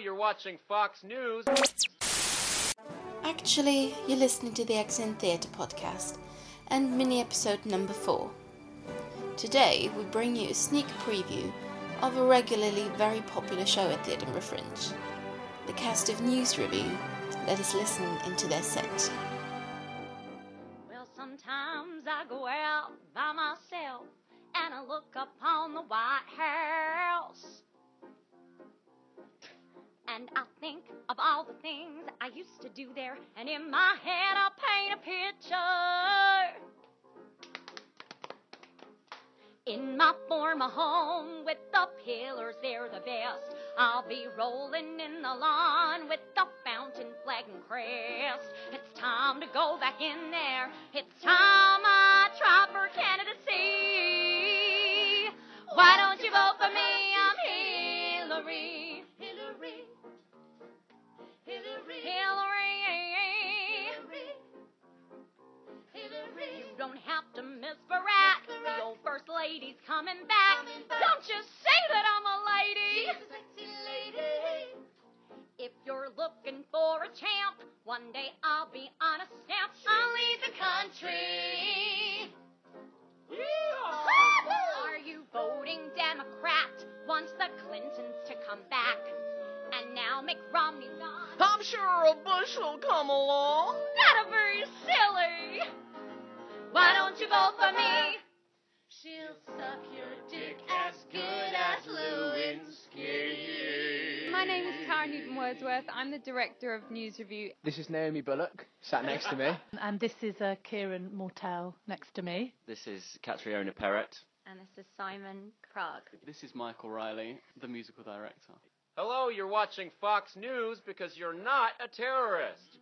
Hello, you're watching Fox News. Actually, you're listening to the Accent Theatre podcast and mini episode number 4. Today, we bring you a sneak preview of a regularly very popular show at the Edinburgh Fringe. The cast of News Review. Let us listen into their set. Well, sometimes I go out by myself and I look upon the White House. And I think of all the things I used to do there, and in my head I paint a picture. In my former home with the pillars, they're the best. I'll be rolling in the lawn with the fountain flag and crest. It's time to go back in there. It's time I try for candidacy. Why don't you vote for me? I'm Hillary. Hillary. Hillary. Hillary. You don't have to miss Barack. The old first lady's coming back. Don't just say that I'm a lady. She's a sexy lady. If you're looking for a champ, one day I'll be on a stamp. I'll leave the country. Are you voting Democrat? Wants the Clintons to come back. And now Mitt Romney's gone. I'm sure a Bush will come along. Not a very silly. Why don't you vote for me? She'll suck your dick as good as Lewinsky. My name is Karen Newton Wordsworth. I'm the director of News Review. This is Naomi Bullock, sat next to me. And this is uh, Kieran Mortel next to me. This is Catriona Perrett. And this is Simon Krug. This is Michael Riley, the musical director. Hello, you're watching Fox News because you're not a terrorist.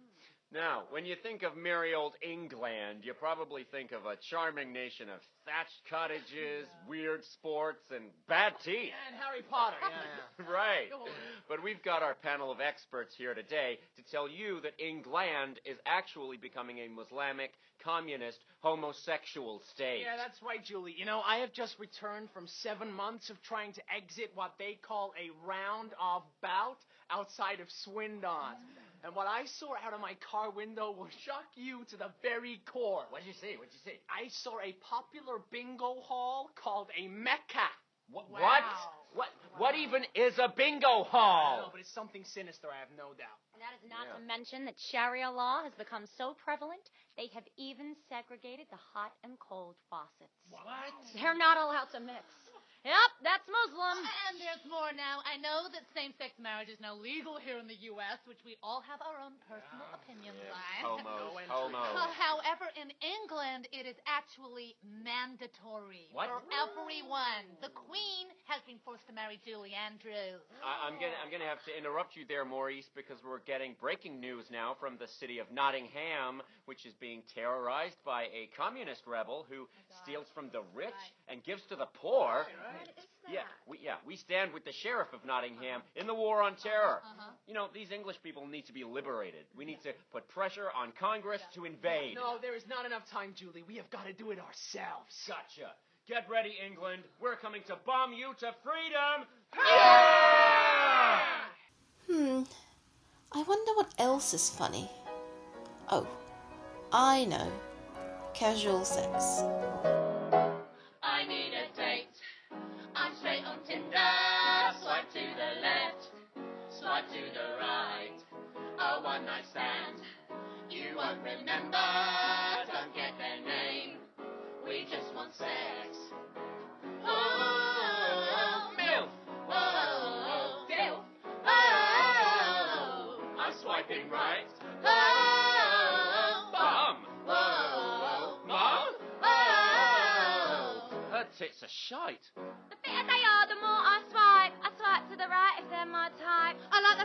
Now, when you think of merry old England, you probably think of a charming nation of thatched cottages, weird sports, and bad teeth. And Harry Potter, yeah, yeah. Right. But we've got our panel of experts here today to tell you that England is actually becoming a Muslimic, communist, homosexual state. Yeah, that's right, Julie. You know, I have just returned from seven months of trying to exit what they call a round of bout outside of Swindon. And what I saw out of my car window will shock you to the very core. What'd you see? What'd you see? I saw a popular bingo hall called a Mecca. What? Wow. What? What? What even is a bingo I hall? know, but it's something sinister, I have no doubt. And that is not Yeah. to mention that Sharia law has become so prevalent, they have even segregated the hot and cold faucets. What? They're not allowed to mix. Yep, that's Muslim. And there's more now. I know that same sex marriage is now legal here in the U.S., which we all have our own personal opinions on. Homos, entry. Uh, homos. However, in England, it is actually mandatory What? for everyone. The Queen has been forced to marry Julie Andrews. I, I'm gonna I'm gonna have to interrupt you there, Maurice, because we're getting breaking news now from the city of Nottingham, which is being terrorized by a communist rebel who steals from the rich and gives to the poor. Yeah, we stand with the sheriff of Nottingham in the war on terror. You know these English people need to be liberated. We need to put pressure on Congress to invade. No, there is not enough time, Julie. We have got to do it ourselves. Gotcha. Get ready, England. We're coming to bomb you to freedom. Yeah! Hmm. I wonder what else is funny. Oh, I know. Casual sex. To the right. A one night stand. You won't remember. Don't get their name. We just want sex. Oh, milf. Oh, dilf. Oh, I'm swiping right. Oh, Bomb. Whoa. Mom? Oh. Her tits are shite. The fatter they are, the more I swipe.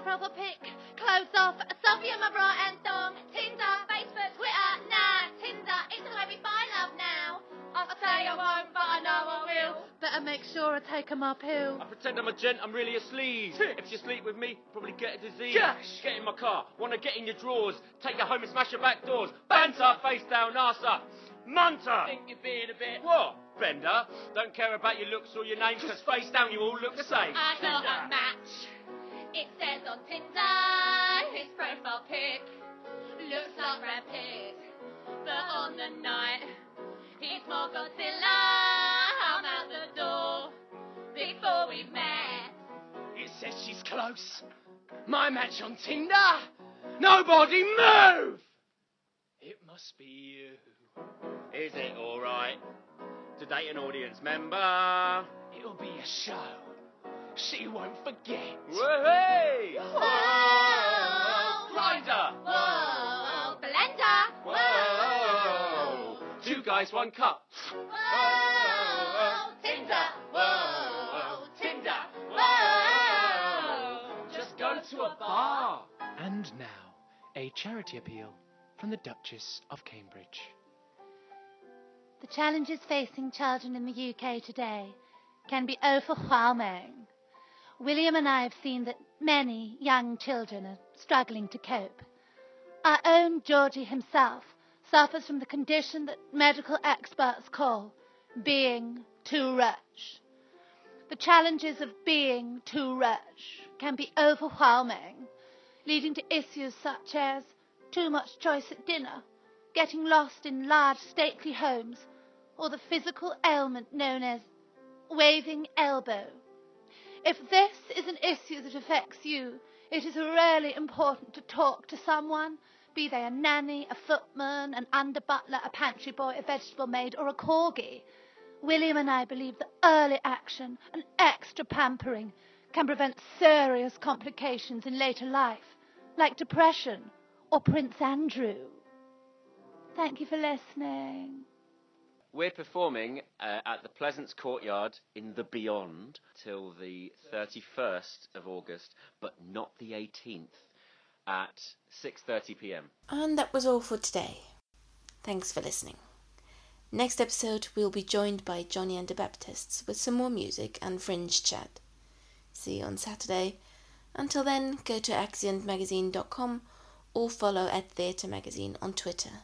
Proper pic, clothes off, a selfie of my bra and thong, Tinder, Facebook, Twitter, nah, Tinder, Instagram, we find love now. I say I won't, but I know I will. Better make sure I take 'em my pill. I pretend I'm a gent, I'm really a sleaze. if you sleep with me, probably get a disease. Gosh. Get in my car, wanna get in your drawers, take you home and smash your back doors. Banter, face down, arse up. Munter! Think you're being a bit. What? Bender? Don't care about your looks or your names, 'cause face down you all look the same. I thought a match. It says on Tinder, his profile pic looks like Brad Pitt. But on the night, he's more Godzilla. I'm out the door before we met. It says she's close. My match on Tinder. Nobody move! It must be you. Is it alright? To date an audience member. It'll be a show. She won't forget. Whoa! Whoa! Grindr! Whoa! Blender! Whoa! Two guys, one cup. Whoa! Tinder! Whoa! Tinder! Whoa! Just go to a bar. And now, a charity appeal from the Duchess of Cambridge. The challenges facing children in the UK today can be overwhelming. William and I have seen that many young children are struggling to cope. Our own Georgie himself suffers from the condition that medical experts call being too rich. The challenges of being too rich can be overwhelming, leading to issues such as too much choice at dinner, getting lost in large stately homes, or the physical ailment known as waving elbow. If this is an issue that affects you, it is really important to talk to someone, be they a nanny, a footman, an under butler, a pantry boy, a vegetable maid, or a corgi. William and I believe that early action and extra pampering can prevent serious complications in later life, like depression or Prince Andrew. Thank you for listening. We're performing uh, at the Pleasance Courtyard in the Beyond till the 31st of August, but not the 18th at 6:30 p.m. And that was all for today. Thanks for listening. Next episode, we'll be joined by Johnny and the Baptists with some more music and fringe chat. See you on Saturday. Until then, go to accidentmagazine.com or follow at Theatre Magazine on Twitter.